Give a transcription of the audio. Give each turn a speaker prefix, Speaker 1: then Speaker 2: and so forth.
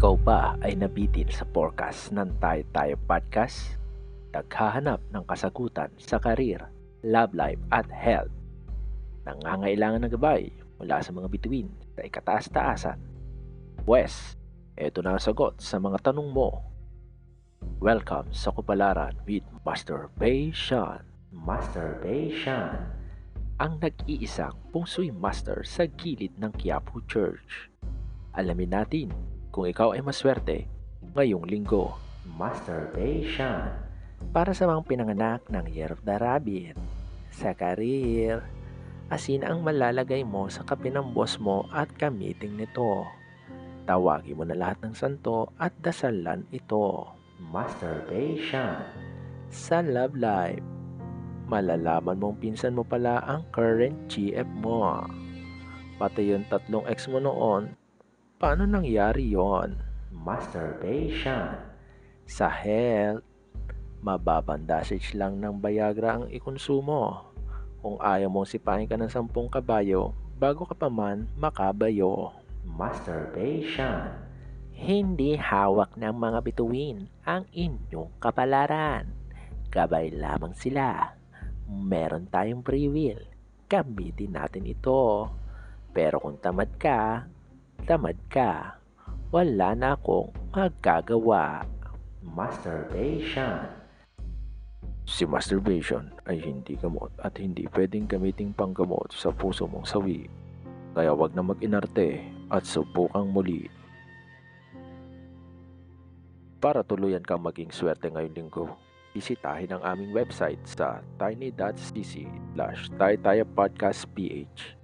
Speaker 1: Ikaw ba ay nabitin sa forecast ng Tayo Tayo Podcast? Naghahanap ng kasagutan sa karir, love life at health. Nangangailangan ng gabay mula sa mga bituin sa ikataas-taasan. Wes, eto na ang sagot sa mga tanong mo. Welcome sa Kupalaran with Masturbation. Masturbation. Ang nag-iisang pungsoy master sa gilid ng Quiapo Church. Alamin natin kung ikaw ay maswerte ngayong linggo. Masturbation. Para sa mga pinanganak ng Year of the Rabbit. Sa karir, asin ang malalagay mo sa kape ng boss mo at kamiting nito. Tawagin mo na lahat ng santo at dasalan ito. Masturbation. Sa love life, malalaman mong pinsan mo pala ang current GF mo. Pati yung tatlong ex mo noon, paano nangyari yon? Masturbation. Sa health, mababang dosage lang ng Viagra ang ikonsumo. Kung ayaw mong sipahin ka ng sampung kabayo, bago ka pa man makabayo. Masturbation. Hindi hawak ng mga bituin ang inyong kapalaran. Gabay lamang sila. Meron tayong free will. Gamitin natin ito. Pero kung tamad ka, tamad ka. Wala na akong magagawa. Masturbation. Si masturbation ay hindi gamot at hindi pwedeng gamiting panggamot sa puso mong sawi. Kaya wag na mag-inarte at subukang muli. Para tuluyan kang maging swerte ngayong linggo, bisitahin ang aming website sa tiny.cc slash podcast ph